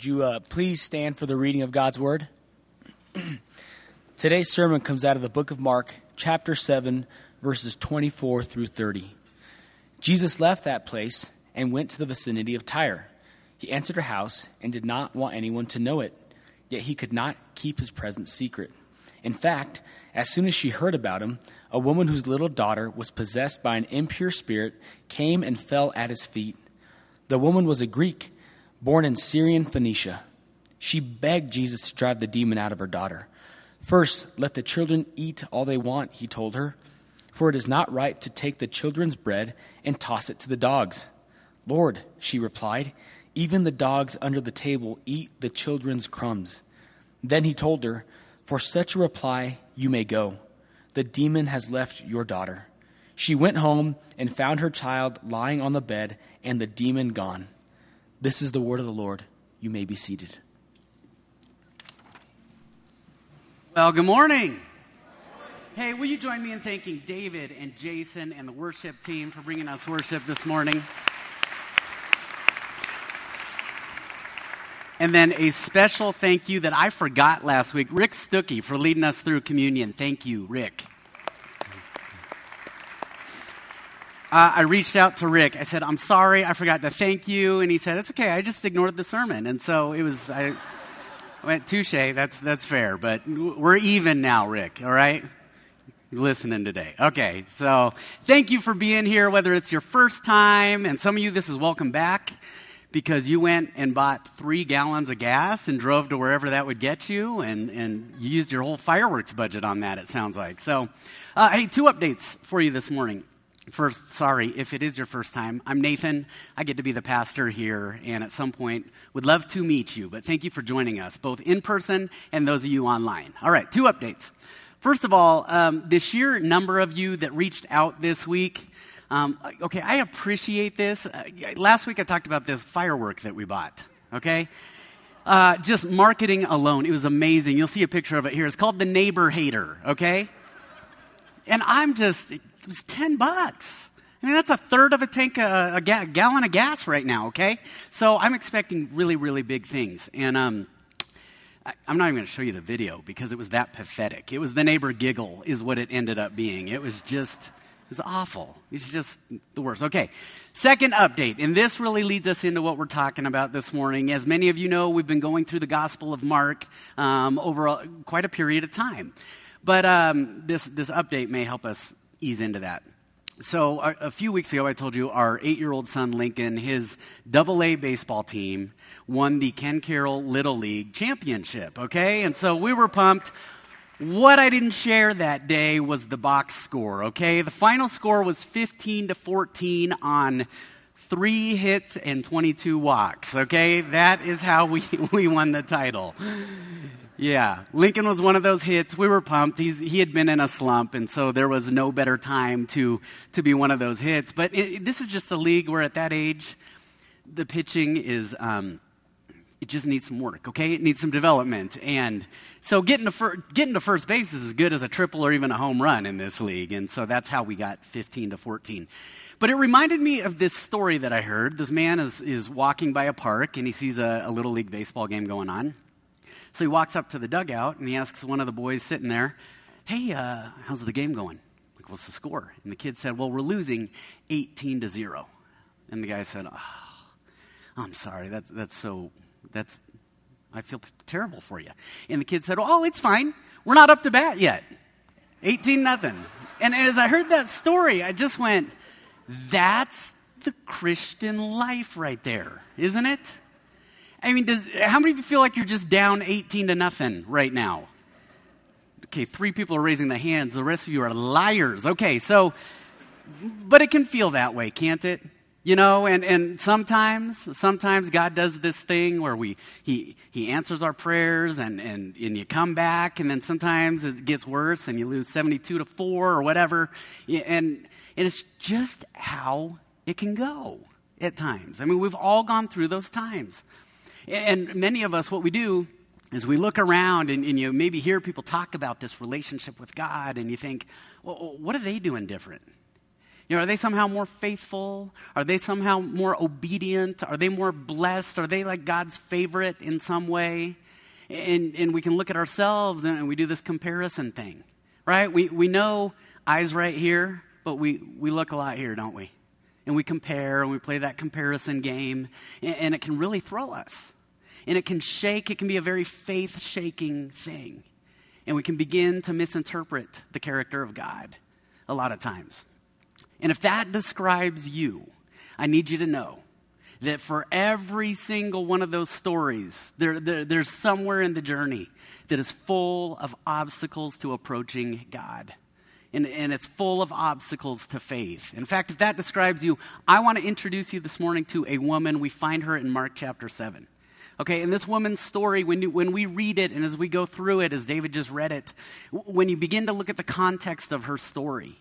Would you uh, please stand for the reading of God's Word? Today's sermon comes out of the book of Mark, chapter 7, verses 24 through 30. Jesus left that place and went to the vicinity of Tyre. He entered her house and did not want anyone to know it, yet he could not keep his presence secret. In fact, as soon as she heard about him, a woman whose little daughter was possessed by an impure spirit came and fell at his feet. The woman was a Greek born in Syrian Phoenicia. She begged Jesus to drive the demon out of her daughter. First, let the children eat all they want, he told her, for it is not right to take the children's bread and toss it to the dogs. Lord, she replied, even the dogs under the table eat the children's crumbs. Then he told her, For such a reply you may go. The demon has left your daughter. She went home and found her child lying on the bed and the demon gone. This is the word of the Lord. You may be seated. Well, good morning. Hey, will you join me in thanking David and Jason and the worship team for bringing us worship this morning? And then a special thank you that I forgot last week, Rick Stuckey, for leading us through communion. Thank you, Rick. Uh, I reached out to Rick. I said, I'm sorry, I forgot to thank you. And he said, It's okay, I just ignored the sermon. And so it was, I went, Touche, that's, that's fair. But we're even now, Rick, all right? Listening today. Okay, so thank you for being here, whether it's your first time, and some of you, this is welcome back because you went and bought three gallons of gas and drove to wherever that would get you, and, and you used your whole fireworks budget on that, it sounds like. So, uh, hey, two updates for you this morning. First, sorry if it is your first time. I'm Nathan. I get to be the pastor here, and at some point would love to meet you. But thank you for joining us, both in person and those of you online. All right, two updates. First of all, um, the sheer number of you that reached out this week. Um, okay, I appreciate this. Uh, last week I talked about this firework that we bought. Okay, uh, just marketing alone, it was amazing. You'll see a picture of it here. It's called the Neighbor Hater. Okay, and I'm just was 10 bucks. I mean, that's a third of a tank, a, a ga- gallon of gas right now, okay? So I'm expecting really, really big things. And um, I, I'm not even going to show you the video because it was that pathetic. It was the neighbor giggle, is what it ended up being. It was just, it was awful. It's just the worst. Okay, second update. And this really leads us into what we're talking about this morning. As many of you know, we've been going through the Gospel of Mark um, over a, quite a period of time. But um, this, this update may help us ease into that. So, a, a few weeks ago, I told you our eight year old son, Lincoln, his double A baseball team won the Ken Caryl Little League Championship, okay? And so we were pumped. What I didn't share that day was the box score, okay? The final score was 15 to 14 on three hits and 22 walks, okay? That is how we, we won the title. Yeah, Lincoln was one of those hits. We were pumped. He's, he had been in a slump, and so there was no better time to, to be one of those hits. But it, this is just a league where at that age, the pitching is, um, it just needs some work, okay? It needs some development. And so getting to, fir- getting to first base is as good as a triple or even a home run in this league. And so that's how we got 15 to 14. But it reminded me of this story that I heard. This man is, is walking by a park and he sees a, a little league baseball game going on. So he walks up to the dugout and he asks one of the boys sitting there, Hey, uh, how's the game going? Like, what's the score? And the kid said, Well, we're losing 18 to 0. And the guy said, Oh, I'm sorry. That, that's so, that's, I feel terrible for you. And the kid said, Oh, it's fine. We're not up to bat yet. 18 nothing. And as I heard that story, I just went, That's the Christian life right there, isn't it? I mean, does, how many of you feel like you're just down 18 to nothing right now? Okay, three people are raising the hands. The rest of you are liars. Okay, so, but it can feel that way, can't it? You know, and, and sometimes, sometimes God does this thing where we, he, he answers our prayers and, and, and you come back, and then sometimes it gets worse and you lose 72 to 4 or whatever. And, and it's just how it can go at times. I mean, we've all gone through those times. And many of us, what we do is we look around and, and, you maybe hear people talk about this relationship with God, and you think, well, what are they doing different? You know, are they somehow more faithful? Are they somehow more obedient? Are they more blessed? Are they like God's favorite in some way? And, and we can look at ourselves and we do this comparison thing, right? We, we know eyes right here, but we, we look a lot here, don't we? And we compare and we play that comparison game, and, and it can really throw us. And it can shake, it can be a very faith shaking thing. And we can begin to misinterpret the character of God a lot of times. And if that describes you, I need you to know that for every single one of those stories, there, there, there's somewhere in the journey that is full of obstacles to approaching God. And, and it's full of obstacles to faith. In fact, if that describes you, I want to introduce you this morning to a woman. We find her in Mark chapter 7. Okay, and this woman's story, when, you, when we read it and as we go through it, as David just read it, when you begin to look at the context of her story,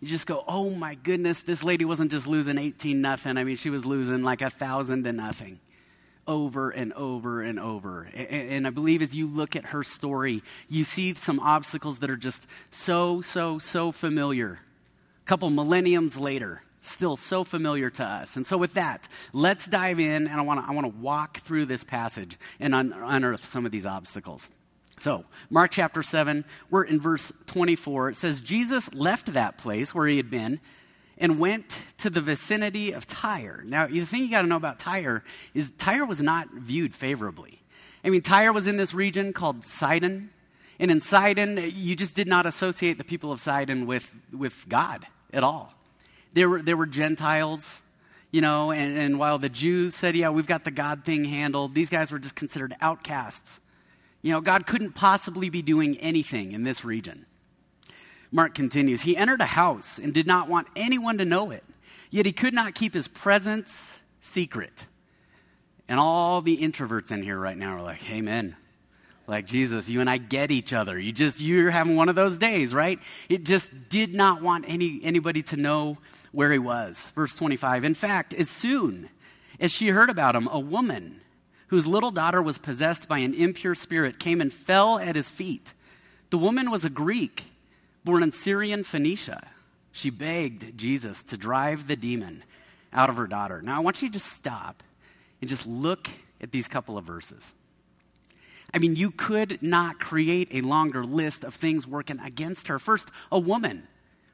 you just go, oh my goodness, this lady wasn't just losing 18 nothing. I mean, she was losing like a thousand to nothing over and over and over. And I believe as you look at her story, you see some obstacles that are just so, so, so familiar. A couple millenniums later, still so familiar to us. And so, with that, let's dive in, and I want to I wanna walk through this passage and un- unearth some of these obstacles. So, Mark chapter 7, we're in verse 24. It says, Jesus left that place where he had been and went to the vicinity of Tyre. Now, the thing you got to know about Tyre is Tyre was not viewed favorably. I mean, Tyre was in this region called Sidon. And in Sidon, you just did not associate the people of Sidon with, with God at all. There were, there were Gentiles, you know, and, and while the Jews said, yeah, we've got the God thing handled, these guys were just considered outcasts. You know, God couldn't possibly be doing anything in this region. Mark continues He entered a house and did not want anyone to know it, yet he could not keep his presence secret. And all the introverts in here right now are like, Amen. Like Jesus, you and I get each other. You just you're having one of those days, right? It just did not want any anybody to know where he was. Verse 25. In fact, as soon as she heard about him, a woman whose little daughter was possessed by an impure spirit, came and fell at his feet. The woman was a Greek, born in Syrian Phoenicia. She begged Jesus to drive the demon out of her daughter. Now, I want you to just stop and just look at these couple of verses. I mean, you could not create a longer list of things working against her. First, a woman,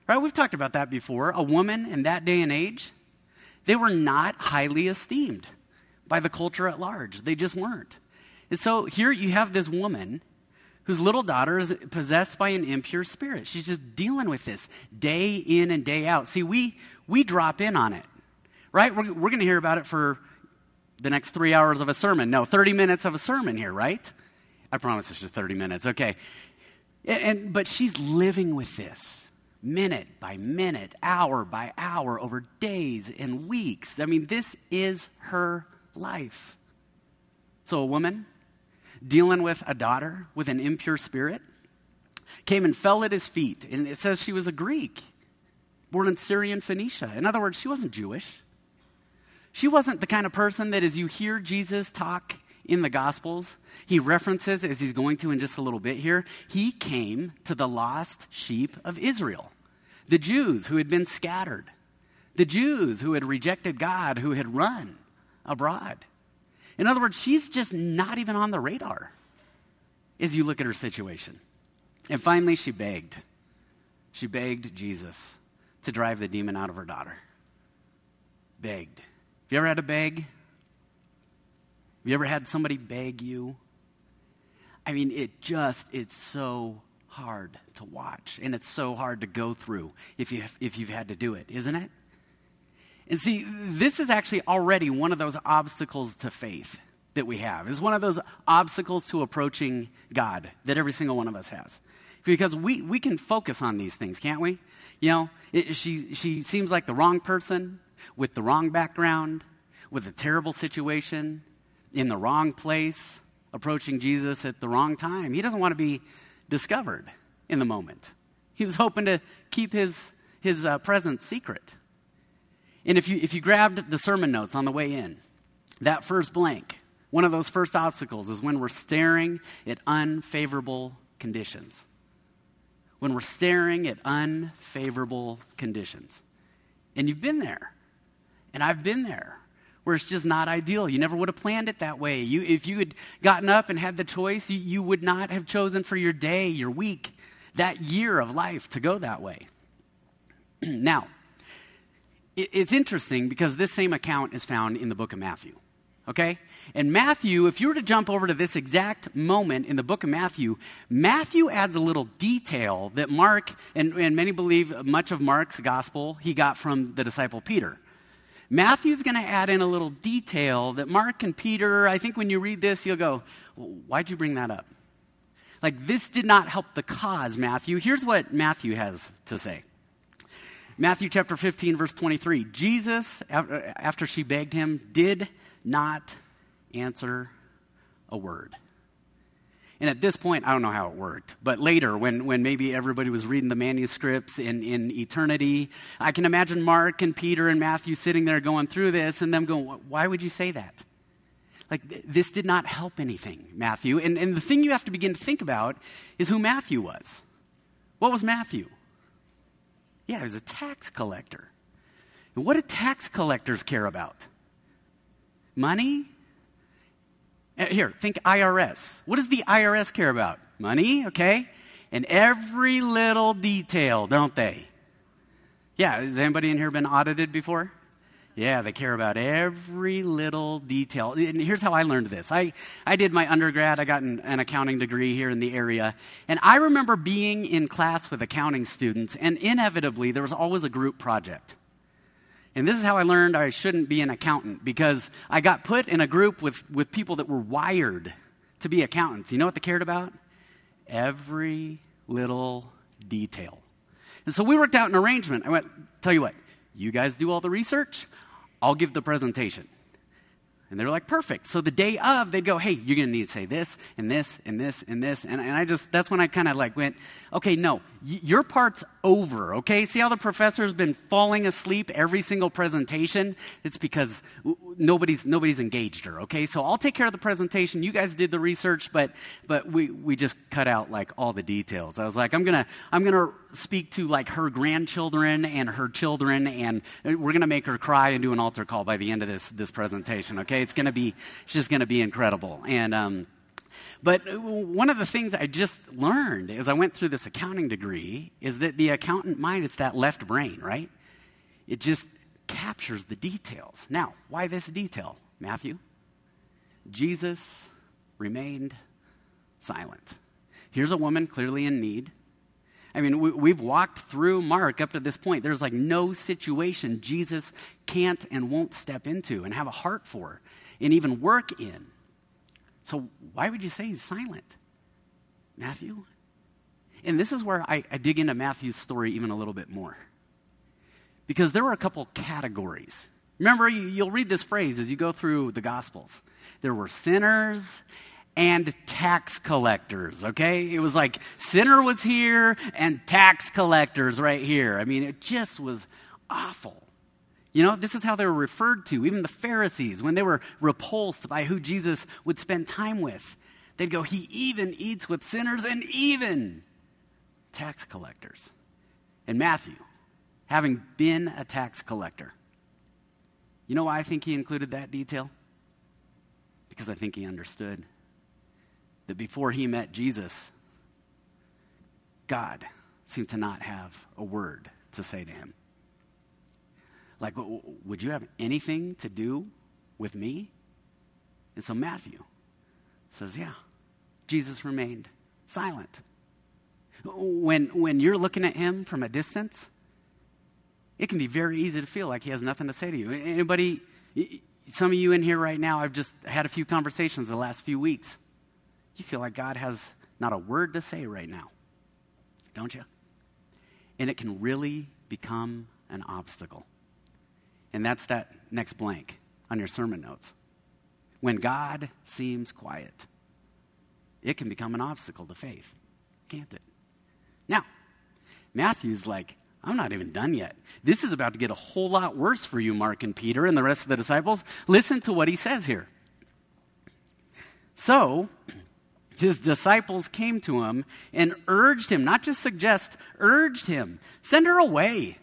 right? We've talked about that before. A woman in that day and age, they were not highly esteemed by the culture at large. They just weren't. And so here you have this woman whose little daughter is possessed by an impure spirit. She's just dealing with this day in and day out. See, we, we drop in on it, right? We're, we're going to hear about it for the next three hours of a sermon. No, 30 minutes of a sermon here, right? I promise it's just 30 minutes. Okay. And, and, but she's living with this minute by minute, hour by hour, over days and weeks. I mean, this is her life. So, a woman dealing with a daughter with an impure spirit came and fell at his feet. And it says she was a Greek, born in Syrian Phoenicia. In other words, she wasn't Jewish. She wasn't the kind of person that, as you hear Jesus talk in the Gospels, he references, as he's going to in just a little bit here, he came to the lost sheep of Israel, the Jews who had been scattered, the Jews who had rejected God, who had run abroad. In other words, she's just not even on the radar as you look at her situation. And finally, she begged. She begged Jesus to drive the demon out of her daughter. Begged. Have you ever had to beg? You ever had somebody beg you? I mean, it just, it's so hard to watch and it's so hard to go through if, you, if you've had to do it, isn't it? And see, this is actually already one of those obstacles to faith that we have. It's one of those obstacles to approaching God that every single one of us has. Because we, we can focus on these things, can't we? You know, it, she, she seems like the wrong person with the wrong background, with a terrible situation, in the wrong place, approaching Jesus at the wrong time. He doesn't want to be discovered in the moment. He was hoping to keep his, his uh, presence secret. And if you, if you grabbed the sermon notes on the way in, that first blank, one of those first obstacles is when we're staring at unfavorable conditions. When we're staring at unfavorable conditions. And you've been there. And I've been there where it's just not ideal. You never would have planned it that way. You, if you had gotten up and had the choice, you, you would not have chosen for your day, your week, that year of life to go that way. now, it, it's interesting because this same account is found in the book of Matthew. Okay? And Matthew, if you were to jump over to this exact moment in the book of Matthew, Matthew adds a little detail that Mark, and, and many believe much of Mark's gospel, he got from the disciple Peter. Matthew's going to add in a little detail that Mark and Peter, I think when you read this, you'll go, Why'd you bring that up? Like, this did not help the cause, Matthew. Here's what Matthew has to say Matthew chapter 15, verse 23. Jesus, after she begged him, did not answer a word. And at this point, I don't know how it worked, but later, when, when maybe everybody was reading the manuscripts in, in eternity, I can imagine Mark and Peter and Matthew sitting there going through this and them going, Why would you say that? Like, this did not help anything, Matthew. And, and the thing you have to begin to think about is who Matthew was. What was Matthew? Yeah, he was a tax collector. And what do tax collectors care about? Money? Uh, here, think IRS. What does the IRS care about? Money, okay? And every little detail, don't they? Yeah, has anybody in here been audited before? Yeah, they care about every little detail. And here's how I learned this. I, I did my undergrad, I got an, an, accounting degree here in the area. And I remember being in class with accounting students, and inevitably, there was always a group project. And this is how I learned I shouldn't be an accountant because I got put in a group with, with people that were wired to be accountants. You know what they cared about? Every little detail. And so we worked out an arrangement. I went, tell you what, you guys do all the research, I'll give the presentation. And they were like, perfect. So the day of, they'd go, hey, you're going to need to say this and this and this and this. And, and I just, that's when I kind of like went, okay, no, y- your part's over, okay? See how the professor's been falling asleep every single presentation? It's because nobody's, nobody's engaged her, okay? So I'll take care of the presentation. You guys did the research, but, but we, we just cut out like all the details. I was like, I'm going to, I'm going to speak to like her grandchildren and her children, and we're going to make her cry and do an altar call by the end of this, this presentation, okay? It's going to be, it's just going to be incredible. And, um, but one of the things I just learned as I went through this accounting degree is that the accountant mind, it's that left brain, right? It just captures the details. Now, why this detail, Matthew? Jesus remained silent. Here's a woman clearly in need. I mean, we, have walked through Mark up to this point. There's like no situation Jesus can't and won't step into and have a heart for and even work in. So, why would you say he's silent? Matthew? And this is where I, I dig into Matthew's story even a little bit more. Because there were a couple categories. Remember, you, you'll read this phrase as you go through the Gospels. There were sinners and tax collectors, okay? It was like sinner was here and tax collectors right here. I mean, it just was awful. You know, this is how they were referred to. Even the Pharisees, when they were repulsed by who Jesus would spend time with, they'd go, He even eats with sinners and even tax collectors. And Matthew, having been a tax collector, you know why I think he included that detail? Because I think he understood that before he met Jesus, God seemed to not have a word to say to him. Like, would you have anything to do with me? And so Matthew says, Yeah, Jesus remained silent. When, when you're looking at him from a distance, it can be very easy to feel like he has nothing to say to you. Anybody, some of you in here right now, I've just had a few conversations the last few weeks you feel like God has not a word to say right now, don't you? And it can really become an obstacle. And that's that next blank on your sermon notes. When God seems quiet, it can become an obstacle to faith, can't it? Now, Matthew's like, I'm not even done yet. This is about to get a whole lot worse for you, Mark and Peter and the rest of the disciples. Listen to what he says here. So, his disciples came to him and urged him, not just suggest, urged him, send her away.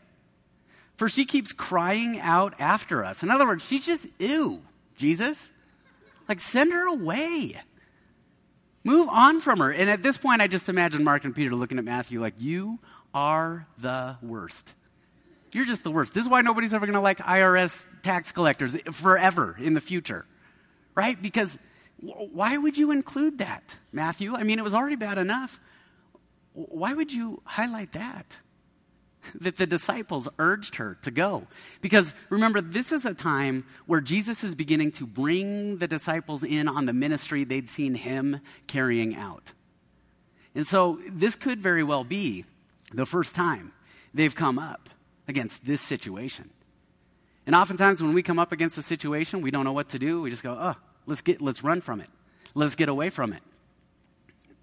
For she keeps crying out after us. In other words, she's just, ew, Jesus. Like, send her away. Move on from her. And at this point, I just imagine Mark and Peter looking at Matthew like, you are the worst. You're just the worst. This is why nobody's ever going to like IRS tax collectors forever in the future, right? Because why would you include that, Matthew? I mean, it was already bad enough. Why would you highlight that? that the disciples urged her to go. Because remember, this is a time where Jesus is beginning to bring the disciples in on the ministry they'd seen him carrying out. And so this could very well be the first time they've come up against this situation. And oftentimes when we come up against a situation, we don't know what to do. We just go, oh, let's get let's run from it. Let's get away from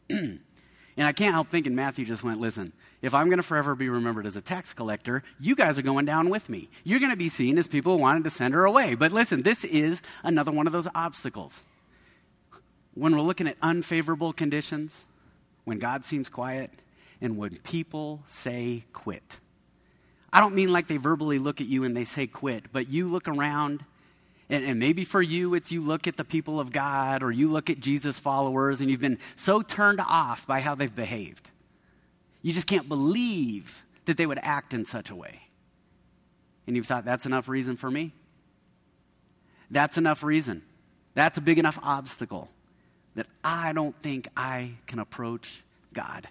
it. And I can't help thinking Matthew just went, listen, if I'm going to forever be remembered as a tax collector, you guys are going down with me. You're going to be seen as people who wanted to send her away. But listen, this is another one of those obstacles. When we're looking at unfavorable conditions, when God seems quiet, and when people say quit. I don't mean like they verbally look at you and they say quit, but you look around and, and, maybe for you, it's you look at the people of God or you look at Jesus' followers and you've been so turned off by how they've behaved. You just can't believe that they would act in such a way. And you've thought, that's enough reason for me? That's enough reason. That's a big enough obstacle that I don't think I can approach God.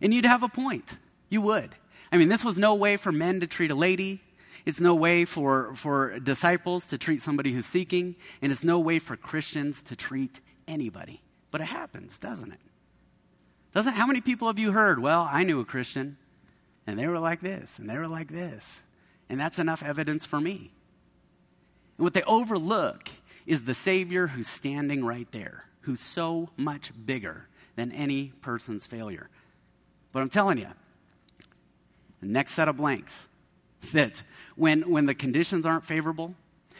And you'd have a point. You would. I mean, this was no way for men to treat a lady. It's no way for, for disciples to treat somebody who's seeking, and it's no way for Christians to treat anybody. But it happens, doesn't it? Doesn't how many people have you heard? Well, I knew a Christian, and they were like this, and they were like this. And that's enough evidence for me. And what they overlook is the Savior who's standing right there, who's so much bigger than any person's failure. But I'm telling you, the next set of blanks that when, when the conditions aren't favorable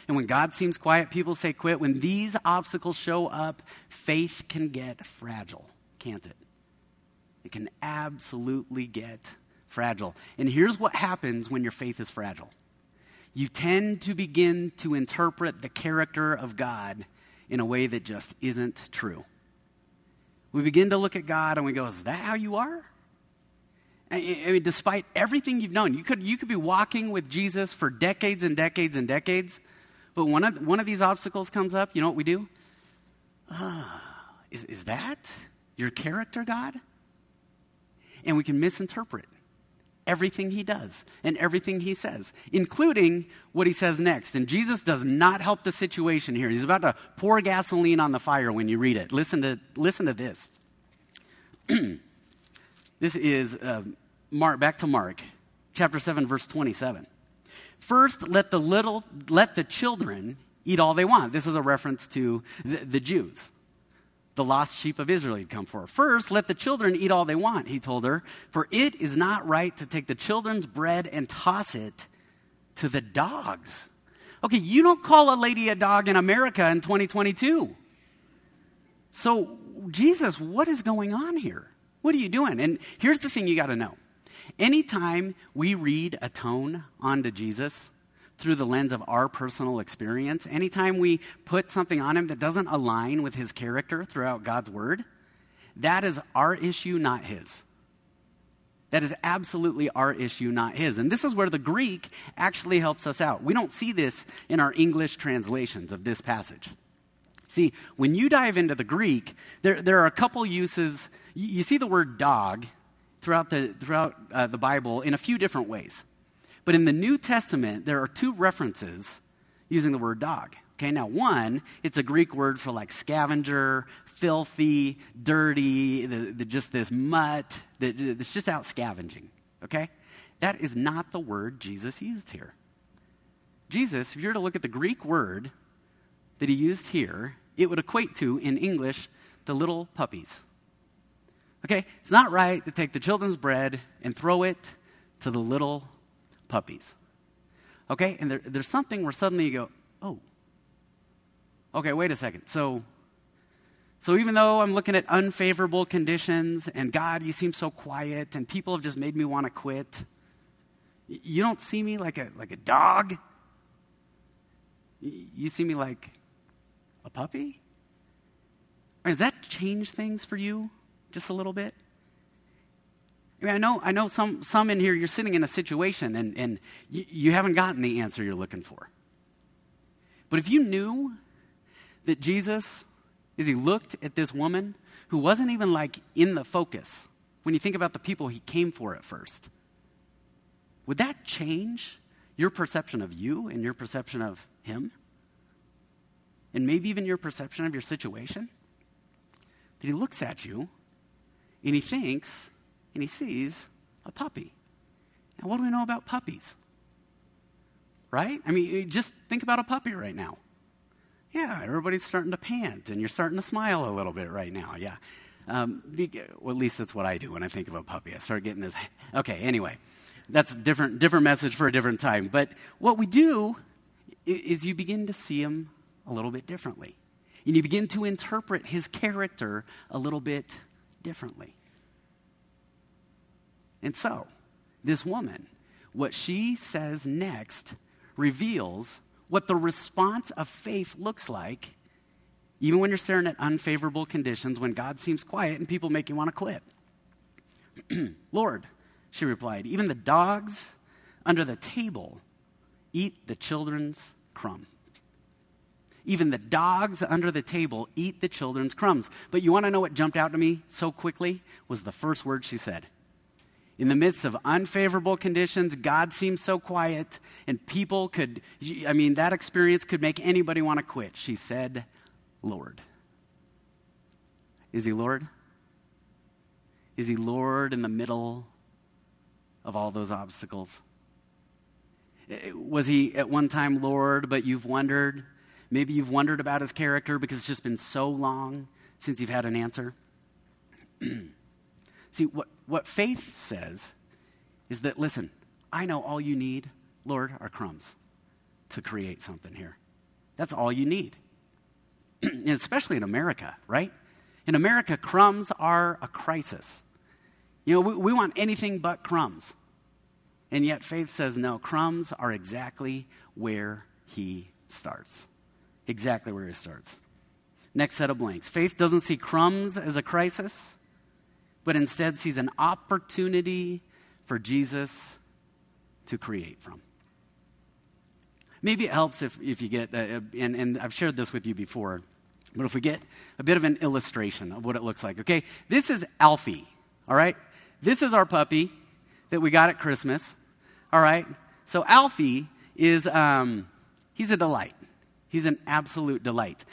and when God seems quiet, people say quit. When these obstacles show up, faith can get fragile, can't it? It can absolutely get fragile. And here's what happens when your faith is fragile you tend to begin to interpret the character of God in a way that just isn't true. We begin to look at God and we go, Is that how you are? I mean, despite everything you've known, you could, you could be walking with Jesus for decades and decades and decades, but one of, one of these obstacles comes up, you know what we do? Uh, is, is that your character, God? And we can misinterpret everything he does and everything he says, including what he says next. And Jesus does not help the situation here. He's about to pour gasoline on the fire when you read it. Listen to, listen to this. This is uh, Mark, back to Mark, chapter 7, verse 27. First, let the little, let the children eat all they want. This is a reference to the, the Jews. The lost sheep of Israel he'd come for. First, let the children eat all they want, he told her, for it is not right to take the children's bread and toss it to the dogs. Okay, you don't call a lady a dog in America in 2022. So, Jesus, what is going on here? What are you doing? And here's the thing you got to know anytime we read a tone onto Jesus through the lens of our personal experience, anytime we put something on him that doesn't align with his character throughout God's word, that is our issue, not his. That is absolutely our issue, not his. And this is where the Greek actually helps us out. We don't see this in our English translations of this passage. See, when you dive into the Greek, there, there are a couple uses. You, see the word dog throughout, the, throughout uh, the Bible in a few different ways. But in the New Testament, there are two references using the word dog. Okay, now one, it's a Greek word for like scavenger, filthy, dirty, the, the, just this mutt that's just out scavenging. Okay? That is not the word Jesus used here. Jesus, if you were to look at the Greek word that he used here, it would equate to, in English, the little puppies. Okay? It's not right to take the children's bread and throw it to the little puppies. Okay? And there, there's something where suddenly you go, oh, okay, wait a second. So, so even though I'm looking at unfavorable conditions and God, you seem so quiet and people have just made me want to quit, You don't see me like a, like a dog. You see me like a puppy? Does that change things for you just a little bit? I mean, I know, I know some, some in here, you're sitting in a situation and, and you, you haven't gotten the answer you're looking for. But if you knew that Jesus, as he looked at this woman who wasn't even like in the focus, when you think about the people he came for at first, would that change your perception of you and your perception of him? And maybe even your perception of your situation? That he looks at you and he thinks and he sees a puppy. Now, what do we know about puppies? Right? I mean, just think about a puppy right now. Yeah, everybody's starting to pant and you're starting to smile a little bit right now. Yeah. Um, well, at least that's what I do when I think of a puppy. I start getting this. Okay, anyway, that's a different, different message for a different time. But what we do is you begin to see him a little bit differently. And you begin to interpret his character a little bit differently. And so, this woman, what she says next reveals what the response of faith looks like, even when you're staring at unfavorable conditions, when God seems quiet and people make you want to quit. Lord, she replied, even the dogs under the table eat the children's crumb. Even the dogs under the table eat the children's crumbs. But you want to know what jumped out to me so quickly? Was the first word she said. In the midst of unfavorable conditions, God seems so quiet, and people could, I mean, that experience could make anybody want to quit. She said, Lord. Is he Lord? Is he Lord in the middle of all those obstacles? Eh, eh, was he at one time Lord, but you've wondered? Maybe you've wondered about his character because it's just been so long since you've had an answer. See, what, what faith says is that, listen, I know all you need, Lord, are crumbs to create something here. That's all you need. and especially in America, right? In America, crumbs are a crisis. You know, we, we want anything but crumbs. And yet, faith says, no, crumbs are exactly where he starts. Exactly where he starts. Next set of blanks. Faith doesn't see crumbs as a crisis, but instead sees an opportunity for Jesus to create from. Maybe it helps if, if you get, uh, and, and I've shared this with you before, but if we get a bit of an illustration of what it looks like. Okay, this is Alfie, all right? This is our puppy that we got at Christmas, all right? So Alfie is, um, he's a delight. He's an absolute delight.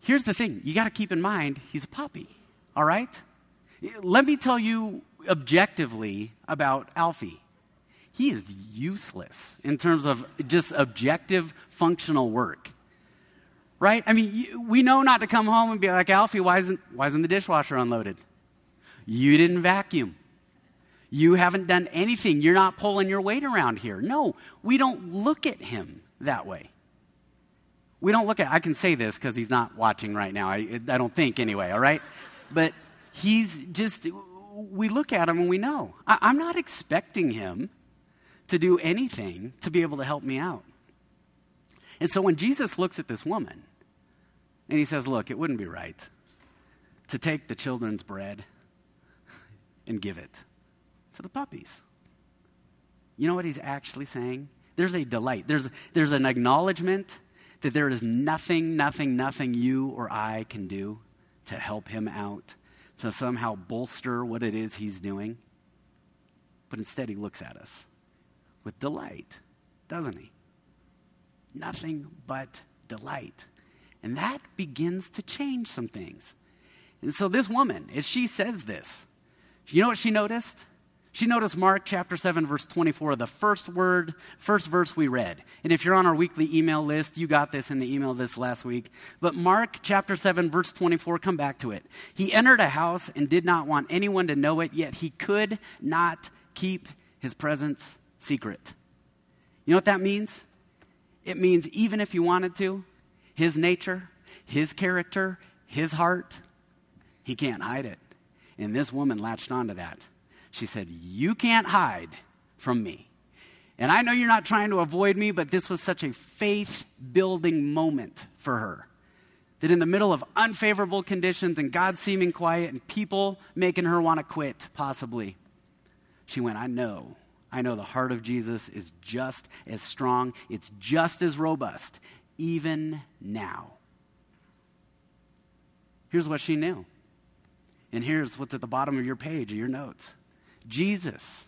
Here's the thing you got to keep in mind, he's a puppy, all right? Let me tell you objectively about Alfie. He is useless in terms of just objective functional work. Right? I mean, we know not to come home and be like, Alfie, why isn't, why isn't the dishwasher unloaded? You didn't vacuum. You haven't done anything. You're not pulling your weight around here. No, we don't look at him that way. We don't look at, I can say this because he's not watching right now. I, I don't think anyway, all right? But he's just, we look at him and we know. I, I'm not expecting him to do anything to be able to help me out. And so when Jesus looks at this woman and he says, Look, it wouldn't be right to take the children's bread and give it to the puppies. You know what he's actually saying? There's a delight, there's, there's an acknowledgement that there is nothing, nothing, nothing you or I can do to help him out to somehow bolster what it is he's doing. But instead, he looks at us with delight, doesn't he? Nothing but delight. And that begins to change some things. And so, this woman, as she says this, you know what she noticed? She noticed Mark chapter 7, verse 24, the first word, first verse we read. And if you're on our weekly email list, you got this in the email this last week. But Mark chapter 7, verse 24, come back to it. He entered a house and did not want anyone to know it, yet he could not keep his presence secret. You know what that means? It means even if you wanted to, his nature, his character, his heart, he can't hide it. And this woman latched onto that. She said, You can't hide from me. And I know you're not trying to avoid me, but this was such a faith building moment for her. That in the middle of unfavorable conditions and God seeming quiet and people making her want to quit, possibly, she went, I know. I know the heart of Jesus is just as strong, it's just as robust, even now. Here's what she knew. And here's what's at the bottom of your page of your notes Jesus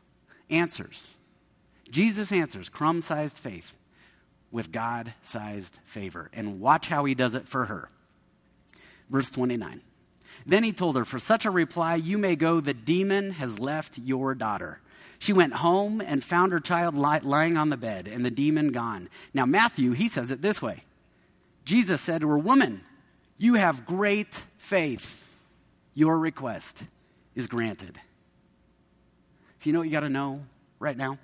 answers. Jesus answers crumb sized faith with God sized favor. And watch how he does it for her. Verse 29. Then he told her, For such a reply, you may go, the demon has left your daughter. She went home and found her child lying on the bed and the demon gone. Now, Matthew, he says it this way Jesus said to her, Woman, you have great faith. Your request is granted. So, you know what you got to know right now?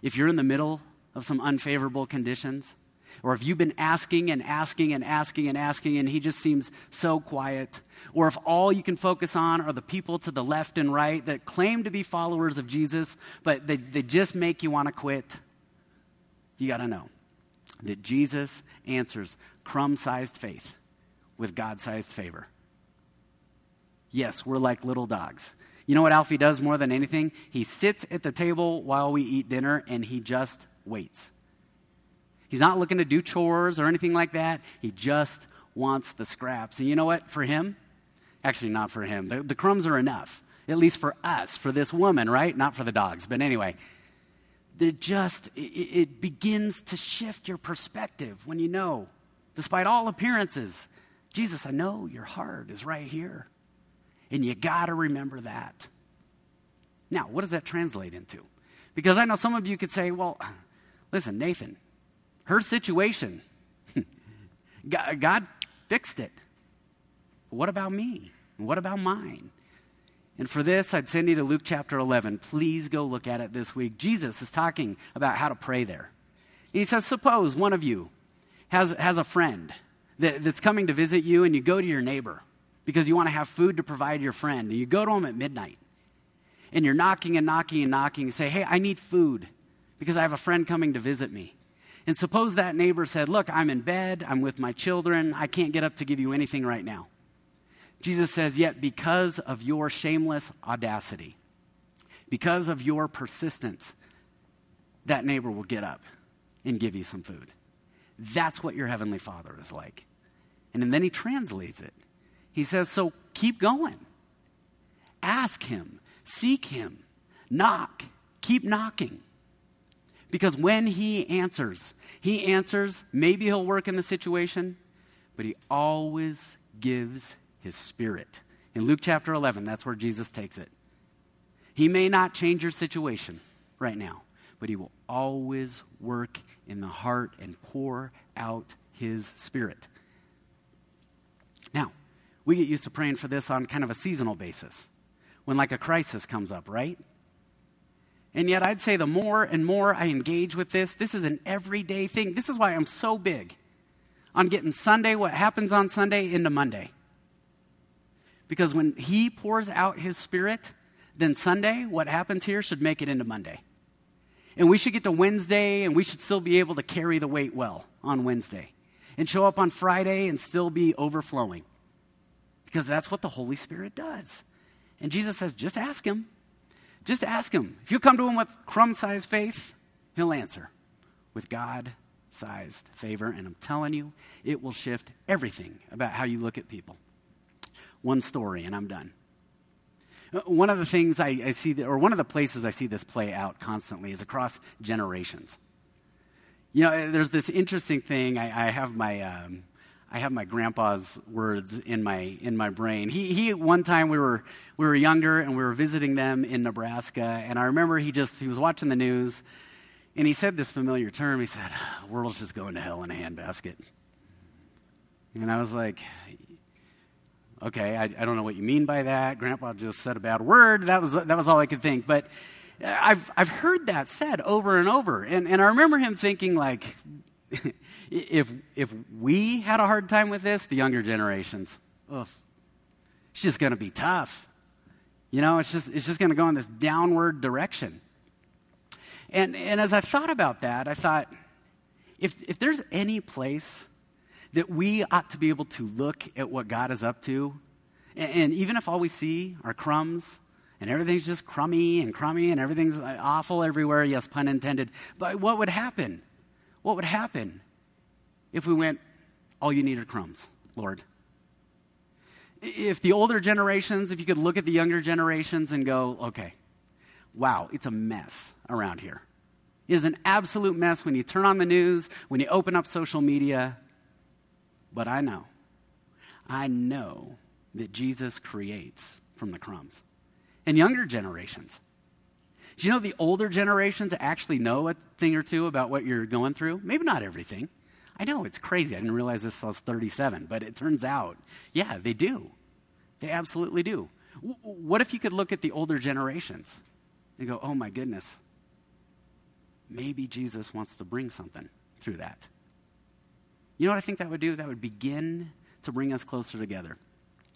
If you're in the middle of some unfavorable conditions, or if you've been asking and asking and asking and asking and he just seems so quiet, or if all you can focus on are the people to the left and right that claim to be followers of Jesus, but they, they just make you want to quit, you got to know that Jesus answers crumb sized faith with God sized favor. Yes, we're like little dogs. You know what Alfie does more than anything? He sits at the table while we eat dinner and he just waits. He's not looking to do chores or anything like that. He just wants the scraps. And you know what? For him, actually, not for him, the, the crumbs are enough, at least for us, for this woman, right? Not for the dogs. But anyway, it just, it, it begins to shift your perspective when you know, despite all appearances, Jesus, I know your heart is right here. And you got to remember that. Now, what does that translate into? Because I know some of you could say, well, listen, Nathan, her situation. God fixed it. What about me? What about mine? And for this, I'd send you to Luke chapter 11. Please go look at it this week. Jesus is talking about how to pray there. he says, Suppose one of you has, has a friend that, that's coming to visit you, and you go to your neighbor because you want to have food to provide your friend. And you go to him at midnight, and you're knocking and knocking and knocking and say, Hey, I need food because I have a friend coming to visit me. And suppose that neighbor said, Look, I'm in bed, I'm with my children, I can't get up to give you anything right now. Jesus says, Yet because of your shameless audacity, because of your persistence, that neighbor will get up and give you some food. That's what your heavenly Father is like. And then he translates it. He says, So keep going. Ask him, seek him, knock, keep knocking. Because when he answers, he answers, maybe he'll work in the situation, but he always gives his spirit. In Luke chapter 11, that's where Jesus takes it. He may not change your situation right now, but he will always work in the heart and pour out his spirit. Now, we get used to praying for this on kind of a seasonal basis when like a crisis comes up, right? And yet, I'd say the more and more I engage with this, this is an everyday thing. This is why I'm so big on getting Sunday, what happens on Sunday, into Monday. Because when He pours out His Spirit, then Sunday, what happens here, should make it into Monday. And we should get to Wednesday, and we should still be able to carry the weight well on Wednesday. And show up on Friday and still be overflowing. Because that's what the Holy Spirit does. And Jesus says, just ask Him. Just ask him. If you come to him with crumb sized faith, he'll answer with God sized favor. And I'm telling you, it will shift everything about how you look at people. One story, and I'm done. Uh, one of the things I, I see, or one of the places I see this play out constantly is across generations. You know, there's this interesting thing. I, I have my um, I have my grandpa's words in my in my brain. He he one time we were we were younger and we were visiting them in Nebraska and I remember he just he was watching the news and he said this familiar term. He said, "The world's just going to hell in a handbasket." And I was like, "Okay, I, I don't know what you mean by that." Grandpa just said a bad word. That was that was all I could think. But I've I've heard that said over and over, and and I remember him thinking like. if, if we had a hard time with this, the younger generations, ugh, it's just going to be tough. You know, it's just, it's just going to go in this downward direction. And, and as I thought about that, I thought, if, if there's any place that we ought to be able to look at what God is up to, and, and even if all we see are crumbs, and everything's just crummy and crummy and everything's uh, awful everywhere, yes, pun intended, but what would happen? What would happen if we went, all you need are crumbs, Lord? If the older generations, if you could look at the younger generations and go, okay, wow, it's a mess around here. It is an absolute mess when you turn on the news, when you open up social media. But I know, I know that Jesus creates from the crumbs. And younger generations. Do you know the older generations actually know a thing or two about what you're going through? Maybe not everything. I know it's crazy. I didn't realize this I was 37, but it turns out, yeah, they do. They absolutely do. What if you could look at the older generations and go, oh my goodness, maybe Jesus wants to bring something through that? You know what I think that would do? That would begin to bring us closer together.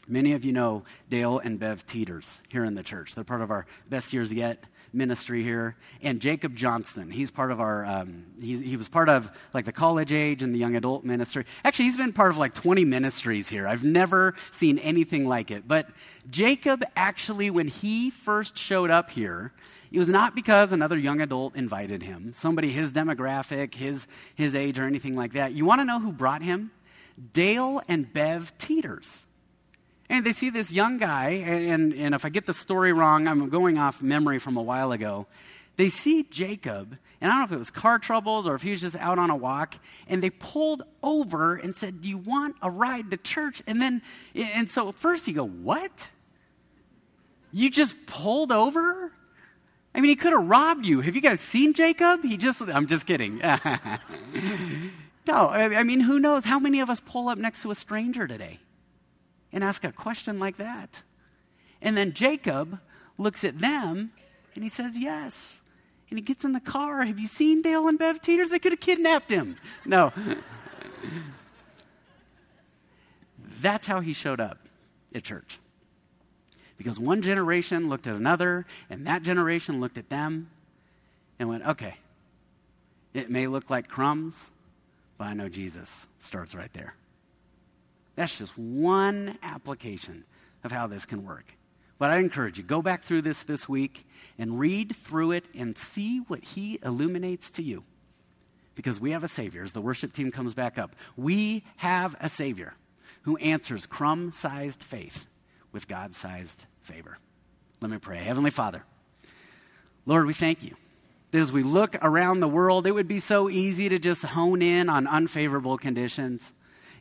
Many of you know Dale and Bev Teeters here in the church. They're part of our Best Years Yet ministry here. And Jacob Johnston, he's part of our, um, he was part of like the college age and the young adult ministry. Actually, he's been part of like 20 ministries here. I've never seen anything like it. But Jacob actually, when he first showed up here, it was not because another young adult invited him, somebody his demographic, his, his age, or anything like that. You want to know who brought him? Dale and Bev Teeters. And they see this young guy, and, and if I get the story wrong, I'm going off memory from a while ago. They see Jacob, and I don't know if it was car troubles or if he was just out on a walk, and they pulled over and said, Do you want a ride to church? And then, and so first you go, What? You just pulled over? I mean, he could have robbed you. Have you guys seen Jacob? He just, I'm just kidding. no, I mean, who knows? How many of us pull up next to a stranger today? And ask a question like that. And then Jacob looks at them and he says, Yes. And he gets in the car. Have you seen Dale and Bev Teeters? They could have kidnapped him. No. That's how he showed up at church. Because one generation looked at another, and that generation looked at them and went, okay, it may look like crumbs, but I know Jesus starts right there. That's just one application of how this can work. But I encourage you, go back through this this week and read through it and see what he illuminates to you. Because we have a Savior. As the worship team comes back up, we have a Savior who answers crumb sized faith with God sized favor. Let me pray. Heavenly Father, Lord, we thank you that as we look around the world, it would be so easy to just hone in on unfavorable conditions.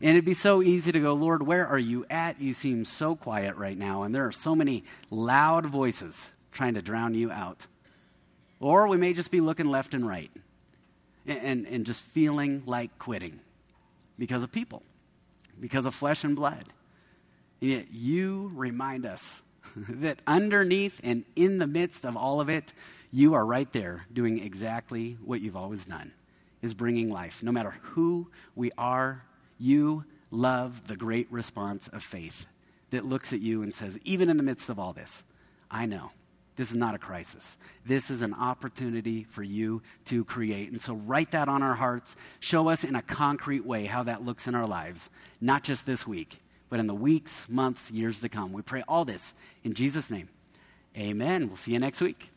And it'd be so easy to go, Lord, where are you at? You seem so quiet right now, and there are so many loud voices trying to drown you out. Or we may just be looking left and right and, and, and just feeling like quitting because of people, because of flesh and blood. And yet you remind us that underneath and in the midst of all of it, you are right there doing exactly what you've always done is bringing life no matter who we are you love the great response of faith that looks at you and says, even in the midst of all this, I know this is not a crisis. This is an opportunity for you to create. And so write that on our hearts. Show us in a concrete way how that looks in our lives, not just this week, but in the weeks, months, years to come. We pray all this in Jesus' name. Amen. We'll see you next week.